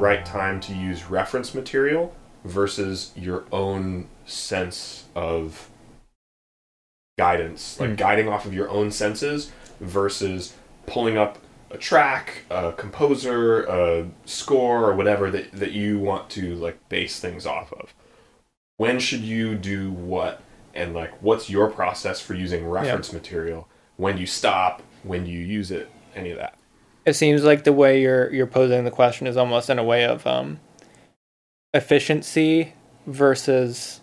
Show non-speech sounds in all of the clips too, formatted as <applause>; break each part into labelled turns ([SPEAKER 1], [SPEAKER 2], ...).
[SPEAKER 1] when it's the right time to use reference material versus your own sense of guidance, like
[SPEAKER 2] Mm.
[SPEAKER 1] guiding off of your own senses versus pulling up a track, a composer, a score, or whatever that, that you want to like base things off of. When should you do what? And like, what's your process for using reference material? When do you stop? When do you use it? Any of that?
[SPEAKER 2] It seems like the way you're you're posing the question is almost in a way of um, efficiency versus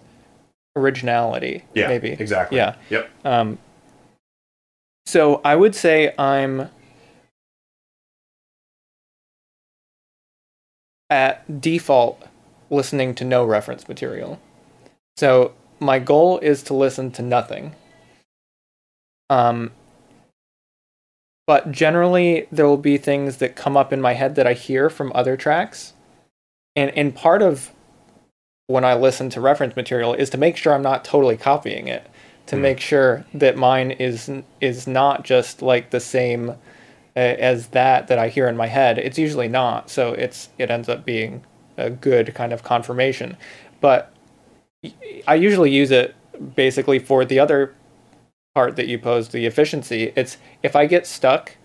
[SPEAKER 2] originality.
[SPEAKER 1] Yeah,
[SPEAKER 2] maybe
[SPEAKER 1] exactly.
[SPEAKER 2] Yeah.
[SPEAKER 1] Yep.
[SPEAKER 2] Um, so I would say I'm at default listening to no reference material. So my goal is to listen to nothing. Um, but generally, there will be things that come up in my head that I hear from other tracks. And, and part of when I listen to reference material is to make sure I'm not totally copying it, to
[SPEAKER 1] Hmm.
[SPEAKER 2] make sure that mine is is not just like the same as that that I hear in my head. It's usually not, so it's it ends up being a good kind of confirmation. But I usually use it basically for the other part that you posed, the efficiency. It's if I get stuck,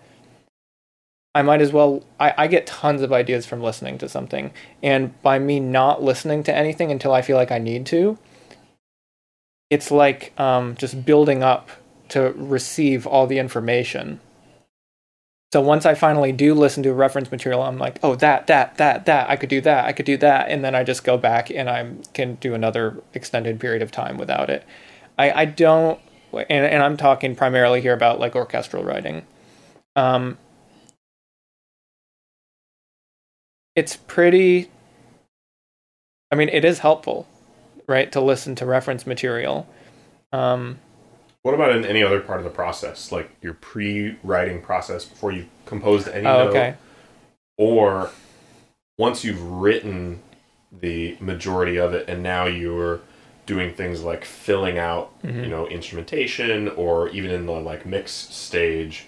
[SPEAKER 2] I might as well. I, I get tons of ideas from listening to something, and by me not listening to anything until I feel like I need to, it's like um, just building up to receive all the information. So once I finally do listen to reference material, I'm like, oh, that, that, that, that, I could do that, I could do that, and then I just go back and I can do another extended period of time without it. I, I don't, and, and I'm talking primarily here about like orchestral writing. Um, it's pretty, I mean, it is helpful, right, to listen to reference material. Um,
[SPEAKER 1] What about in any other part of the process, like your pre-writing process before you composed any
[SPEAKER 2] oh,
[SPEAKER 1] note,
[SPEAKER 2] okay.
[SPEAKER 1] or once you've written the majority of it, and now you're doing things like filling out,
[SPEAKER 2] Mhm.
[SPEAKER 1] you know, instrumentation, or even in the like mix stage.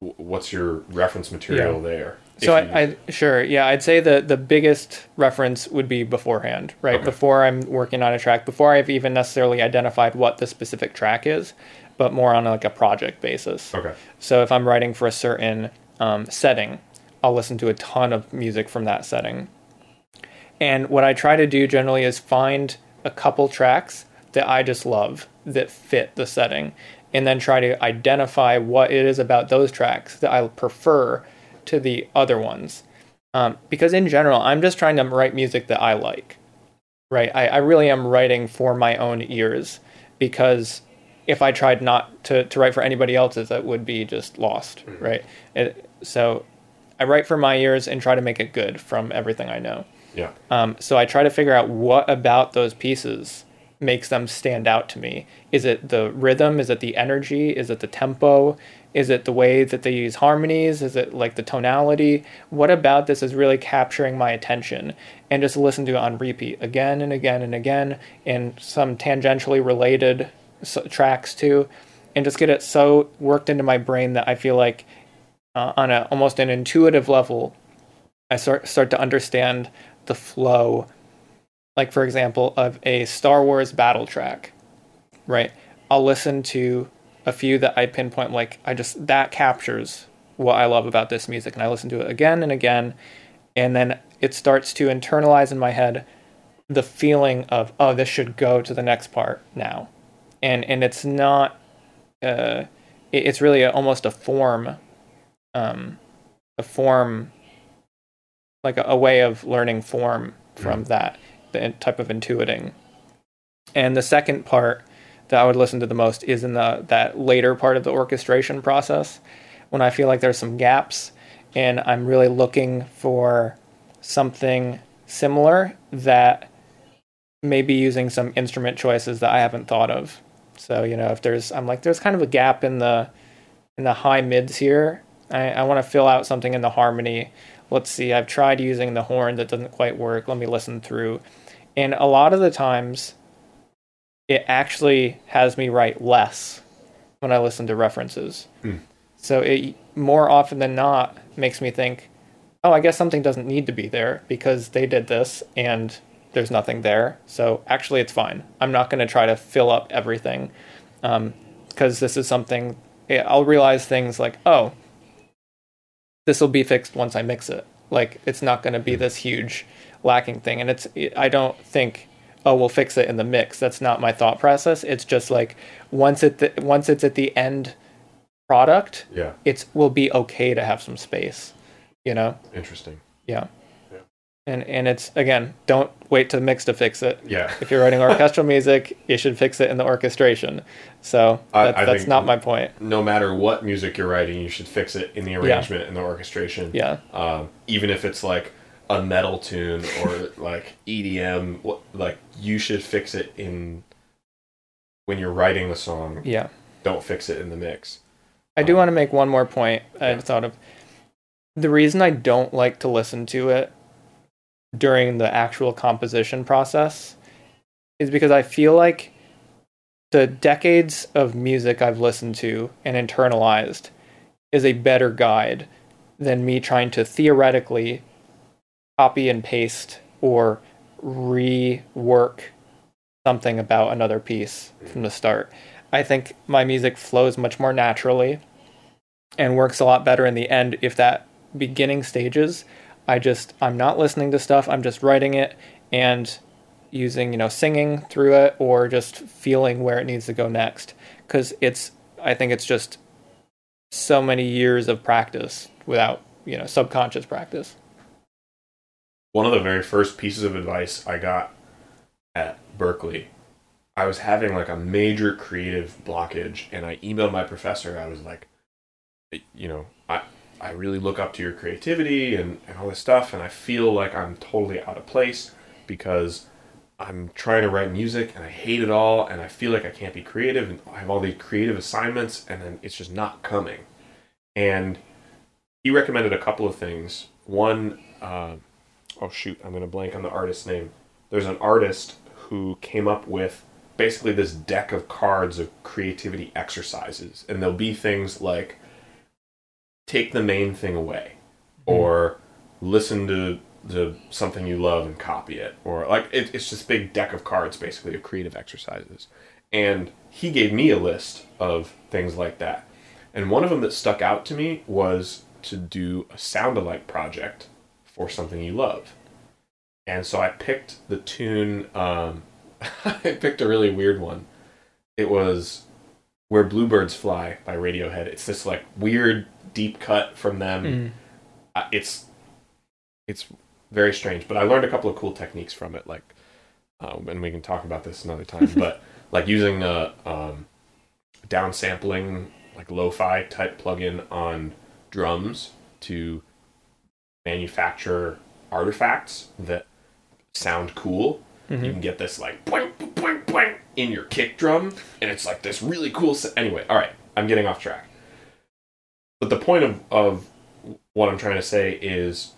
[SPEAKER 1] What's your reference material there?
[SPEAKER 2] So
[SPEAKER 1] If you-
[SPEAKER 2] I, I sure yeah I'd say the the biggest reference would be beforehand right
[SPEAKER 1] Okay.
[SPEAKER 2] before I'm working on a track before I've even necessarily identified what the specific track is but more on like a project basis
[SPEAKER 1] okay,
[SPEAKER 2] so if I'm writing for a certain um, setting I'll listen to a ton of music from that setting and what I try to do generally is find a couple tracks that I just love that fit the setting and then try to identify what it is about those tracks that I prefer to the other ones. Um, because in general, I'm just trying to write music that I like, right? I, I really am writing for my own ears because if I tried not to, to write for anybody else's, that would be just lost, right? It, so I write for my ears and try to make it good from everything I know.
[SPEAKER 1] Yeah,
[SPEAKER 2] Um, so I try to figure out what about those pieces makes them stand out to me. Is it the rhythm? Is it the energy? Is it the tempo? Is it the way that they use harmonies? Is it like the tonality? What about this is really capturing my attention? And just listen to it on repeat again and again and again, and some tangentially related tracks too, and just get it so worked into my brain that I feel like uh, on a almost an intuitive level, I start start to understand the flow. Like for example, of a Star Wars battle track, right? I'll listen to a few that I pinpoint. Like I just that captures what I love about this music, and I listen to it again and again, and then it starts to internalize in my head the feeling of oh, this should go to the next part now, and and it's not. Uh, it's really a, almost a form, um, a form like a, a way of learning form from that the type of intuiting. And the second part that I would listen to the most is in the that later part of the orchestration process when I feel like there's some gaps and I'm really looking for something similar that maybe using some instrument choices that I haven't thought of. So, you know, if there's I'm like there's kind of a gap in the in the high mids here. I, I want to fill out something in the harmony let's see, I've tried using the horn that doesn't quite work. Let me listen through. And a lot of the times, it actually has me write less when I listen to references.
[SPEAKER 1] Hmm.
[SPEAKER 2] So it more often than not makes me think, oh, I guess something doesn't need to be there because they did this and there's nothing there. So actually, it's fine. I'm not going to try to fill up everything because this is something I'll realize things like, oh, this will be fixed once I mix it. Like it's not going to be hmm. this huge lacking thing, and it's I don't think oh we'll fix it in the mix. That's not my thought process. It's just like once it th- once it's at the end product,
[SPEAKER 1] Yeah.
[SPEAKER 2] it's will be okay to have some space. You know,
[SPEAKER 1] Interesting.
[SPEAKER 2] yeah.
[SPEAKER 1] Yeah.
[SPEAKER 2] And and it's again, don't wait to mix to fix it.
[SPEAKER 1] Yeah.
[SPEAKER 2] If you're writing orchestral <laughs> music, you should fix it in the orchestration. So that,
[SPEAKER 1] I
[SPEAKER 2] that's not my point.
[SPEAKER 1] No matter what music you're writing, you should fix it in the arrangement and the orchestration.
[SPEAKER 2] Yeah.
[SPEAKER 1] Um, even if it's like a metal tune or <laughs> like EDM, what- like you should fix it in when you're writing the song.
[SPEAKER 2] Yeah.
[SPEAKER 1] Don't fix it in the mix.
[SPEAKER 2] I do want to make one more point I thought of. The reason I don't like to listen to it during the actual composition process is because I feel like the decades of music I've listened to and internalized is a better guide than me trying to theoretically copy and paste or rework something about another piece from the start. I think my music flows much more naturally and works a lot better in the end if that beginning stages I just I'm not listening to stuff, I'm just writing it and using, you know, singing through it or just feeling where it needs to go next cuz it's I think it's just so many years of practice without, you know, subconscious practice.
[SPEAKER 1] One of the very first pieces of advice I got at Berklee, I was having like a major creative blockage, and I emailed my professor. I was like, you know, I really look up to your creativity and, and all this stuff, and I feel like I'm totally out of place because I'm trying to write music and I hate it all, and I feel like I can't be creative, and I have all these creative assignments, and then it's just not coming. And he recommended a couple of things. One, uh, oh shoot, I'm gonna blank on the artist's name. There's an artist who came up with basically this deck of cards of creativity exercises, and there'll be things like take the main thing away, or listen to something you love and copy it, or like it, it's just big deck of cards basically of creative exercises. And he gave me a list of things like that, and one of them that stuck out to me was to do a sound alike project for something you love. And so I picked the tune. Um, <laughs> I picked a really weird one. It was "Where Bluebirds Fly" by Radiohead. It's this like weird deep cut from them.
[SPEAKER 2] Mm.
[SPEAKER 1] Uh, it's it's very strange, but I learned a couple of cool techniques from it. Like, um, and we can talk about this another time. <laughs> but like using a um, downsampling, like lo-fi type plugin on drums to manufacture artifacts that sound cool.
[SPEAKER 2] Mm-hmm.
[SPEAKER 1] You can get this like boing, boing, boing, in your kick drum, and it's like this really cool. sa- Anyway, all right, I'm getting off track. But the point of, of what I'm trying to say is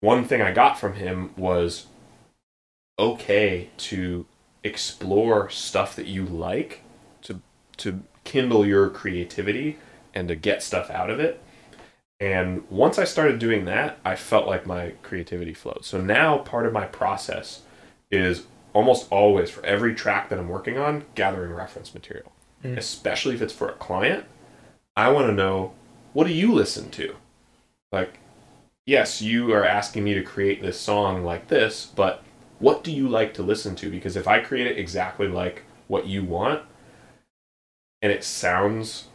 [SPEAKER 1] one thing I got from him was okay to explore stuff that you like to to kindle your creativity and to get stuff out of it. And once I started doing that, I felt like my creativity flowed. So now part of my process is almost always for every track that I'm working on, gathering reference material.
[SPEAKER 2] Mm.
[SPEAKER 1] Especially if it's for a client, I want to know what do you listen to? Like, yes, you are asking me to create this song like this, but what do you like to listen to? Because if I create it exactly like what you want, and it sounds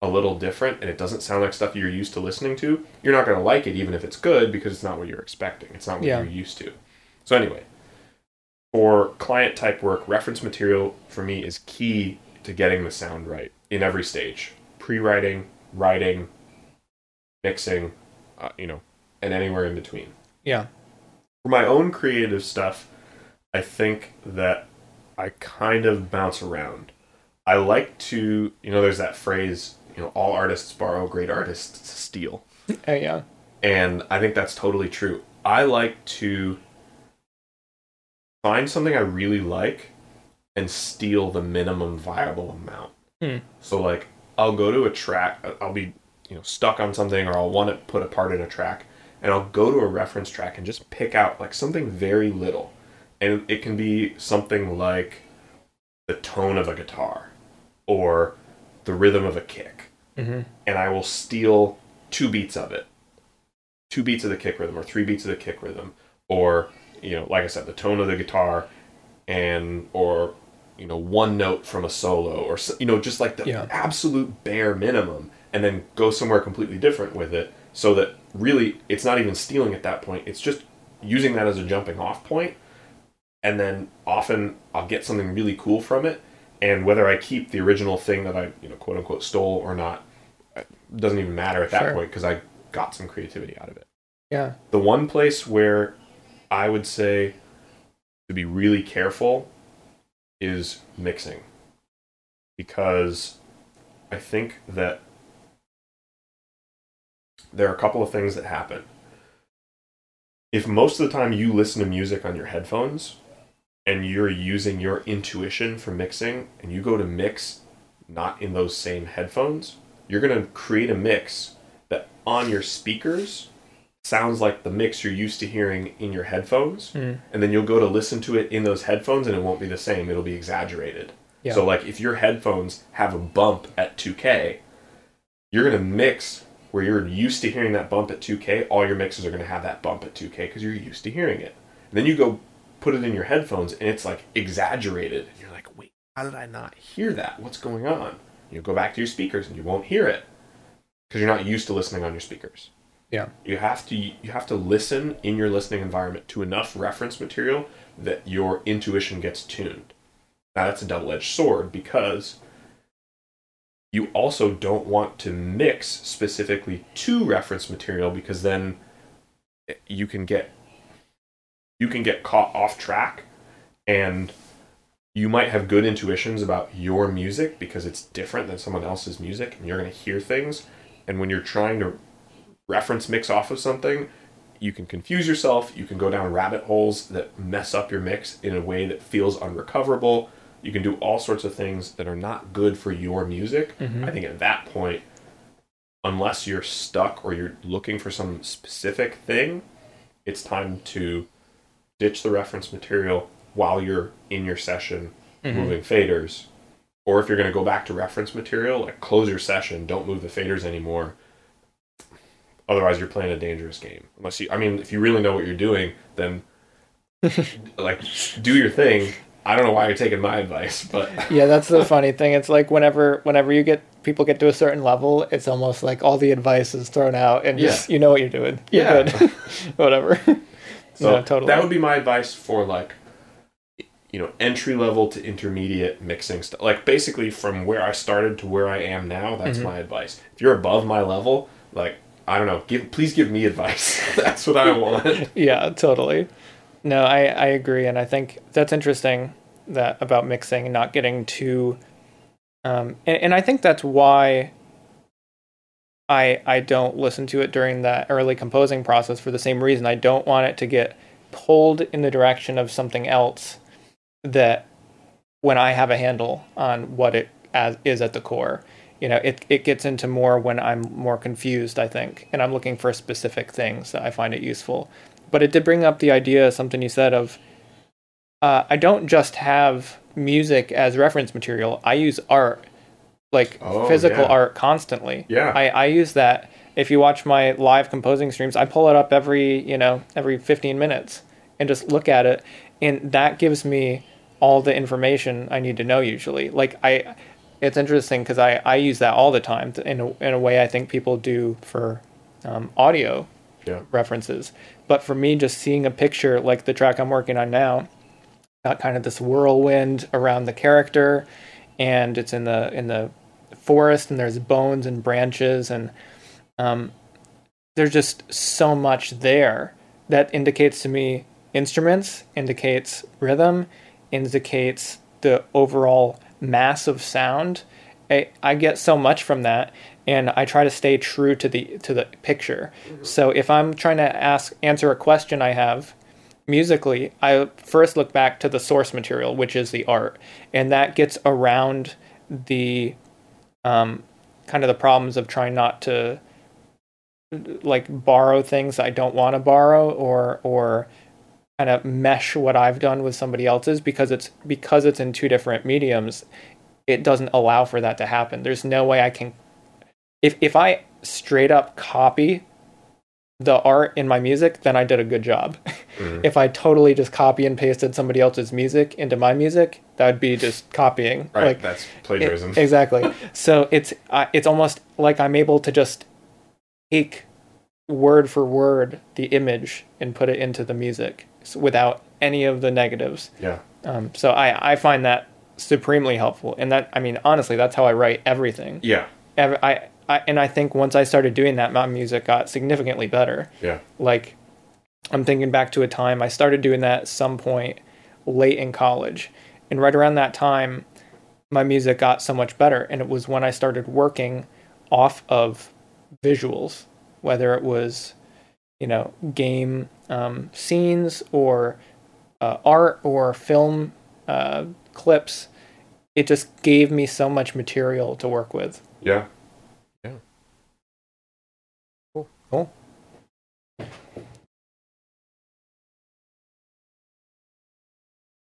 [SPEAKER 1] a little different and it doesn't sound like stuff you're used to listening to, you're not going to like it even if it's good because it's not what you're expecting. It's not what
[SPEAKER 2] Yeah.
[SPEAKER 1] you're used to. So anyway, for client type work, reference material for me is key to getting the sound right in every stage. Pre-writing, writing, mixing, uh, you know, and anywhere in between.
[SPEAKER 2] Yeah.
[SPEAKER 1] For my own creative stuff, I think that I kind of bounce around. I like to, you know, there's that phrase, you know, all artists borrow, great artists steal.
[SPEAKER 2] Uh, yeah.
[SPEAKER 1] And I think that's totally true. I like to find something I really like and steal the minimum viable amount.
[SPEAKER 2] Hmm.
[SPEAKER 1] So like I'll go to a track, I'll be, you know, stuck on something or I'll want to put a part in a track and I'll go to a reference track and just pick out like something very little. And it can be something like the tone of a guitar or the rhythm of a kick.
[SPEAKER 2] Mm-hmm.
[SPEAKER 1] And I will steal two beats of it. Two beats of the kick rhythm or three beats of the kick rhythm or you know, like I said, the tone of the guitar and or you know, one note from a solo or you know, just like the
[SPEAKER 2] Yeah.
[SPEAKER 1] absolute bare minimum and then go somewhere completely different with it so that really it's not even stealing at that point. It's just using that as a jumping off point and then often I'll get something really cool from it. And whether I keep the original thing that I, you know, quote unquote stole or not, doesn't even matter at that
[SPEAKER 2] Sure.
[SPEAKER 1] point because I got some creativity out of it.
[SPEAKER 2] Yeah.
[SPEAKER 1] The one place where I would say to be really careful is mixing because I think that there are a couple of things that happen. If most of the time you listen to music on your headphones and you're using your intuition for mixing and you go to mix not in those same headphones, you're going to create a mix that on your speakers sounds like the mix you're used to hearing in your headphones
[SPEAKER 2] Mm.
[SPEAKER 1] and then you'll go to listen to it in those headphones and it won't be the same. It'll be exaggerated.
[SPEAKER 2] Yeah.
[SPEAKER 1] so like if your headphones have a bump at 2k you're going to mix where you're used to hearing that bump at 2k all your mixes are going to have that bump at 2k because you're used to hearing it. And then you go put it in your headphones and it's like exaggerated. And you're like wait how did i not hear that? What's going on you go back to your speakers and you won't hear it because you're not used to listening on your speakers
[SPEAKER 2] Yeah.
[SPEAKER 1] you have to you have to listen in your listening environment to enough reference material that your intuition gets tuned now that's a double-edged sword because you also don't want to mix specifically to reference material because then you can get you can get caught off track and you might have good intuitions about your music because it's different than someone else's music and you're going to hear things. And when you're trying to reference mix off of something you can confuse yourself you can go down rabbit holes that mess up your mix in a way that feels unrecoverable. You can do all sorts of things that are not good for your music.
[SPEAKER 2] Mhm.
[SPEAKER 1] i think at that point unless you're stuck or you're looking for some specific thing it's time to ditch the reference material while you're in your session
[SPEAKER 2] Mhm.
[SPEAKER 1] moving faders or if you're going to go back to reference material like close your session don't move the faders anymore otherwise you're playing a dangerous game unless you i mean if you really know what you're doing then <laughs> like do your thing i don't know why you're taking my advice but <laughs>
[SPEAKER 2] Yeah, that's the funny thing. It's like whenever whenever you get people get to a certain level, it's almost like all the advice is thrown out and just you know what you're doing. You're
[SPEAKER 1] Yeah.
[SPEAKER 2] good. <laughs> Whatever.
[SPEAKER 1] so
[SPEAKER 2] no, totally.
[SPEAKER 1] that would be my advice for like you know entry level to intermediate mixing stuff like basically from where i started to where i am now that's
[SPEAKER 2] Mhm.
[SPEAKER 1] my advice if you're above my level like i don't know give please give me advice <laughs> that's what i want <laughs>
[SPEAKER 2] yeah, totally. No, I, I agree, and I think that's interesting that about mixing and not getting too, um, and, and I think that's why I I don't listen to it during that early composing process for the same reason. I don't want it to get pulled in the direction of something else that when I have a handle on what it as is at the core. You know, it, it gets into more when I'm more confused, I think, and I'm looking for specific things that I find it useful but it did bring up the idea something you said of uh, i don't just have music as reference material i use art like
[SPEAKER 1] Oh,
[SPEAKER 2] physical
[SPEAKER 1] yeah.
[SPEAKER 2] art constantly
[SPEAKER 1] Yeah.
[SPEAKER 2] I, I use that if you watch my live composing streams i pull it up every you know every 15 minutes and just look at it and that gives me all the information i need to know usually like i it's interesting because I, I use that all the time in a, in a way i think people do for um, audio
[SPEAKER 1] yeah
[SPEAKER 2] references. But for me, just seeing a picture like the track I'm working on now, got kind of this whirlwind around the character, and it's in the in the forest, and there's bones and branches, and um, there's just so much there that indicates to me instruments, indicates rhythm, indicates the overall mass of sound. I, I get so much from that and I try to stay true to the to the picture. So if I'm trying to ask answer a question I have musically, I first look back to the source material, which is the art, and that gets around the um, kind of the problems of trying not to like borrow things I don't want to borrow or or kind of mesh what I've done with somebody else's because it's because it's in two different mediums it doesn't allow for that to happen there's no way I can if if I straight up copy the art in my music then I did a good job
[SPEAKER 1] Mhm.
[SPEAKER 2] if I totally just copy and pasted somebody else's music into my music that would be just copying
[SPEAKER 1] Right,
[SPEAKER 2] like
[SPEAKER 1] that's plagiarism.
[SPEAKER 2] it- exactly. so it's uh, it's almost like I'm able to just take word for word the image and put it into the music without any of the negatives.
[SPEAKER 1] yeah.
[SPEAKER 2] Um, so I I find that supremely helpful, and that I mean honestly that's how I write everything.
[SPEAKER 1] Yeah.
[SPEAKER 2] Ev- I, I and I think once I started doing that, my music got significantly better
[SPEAKER 1] Yeah.
[SPEAKER 2] like i'm thinking back to a time i started doing that at some point late in college and right around that time my music got so much better and it was when i started working off of visuals whether it was you know game um, scenes or uh, art or film uh, clips it just gave me so much material to work with
[SPEAKER 1] Yeah. Yeah. Cool.
[SPEAKER 2] Cool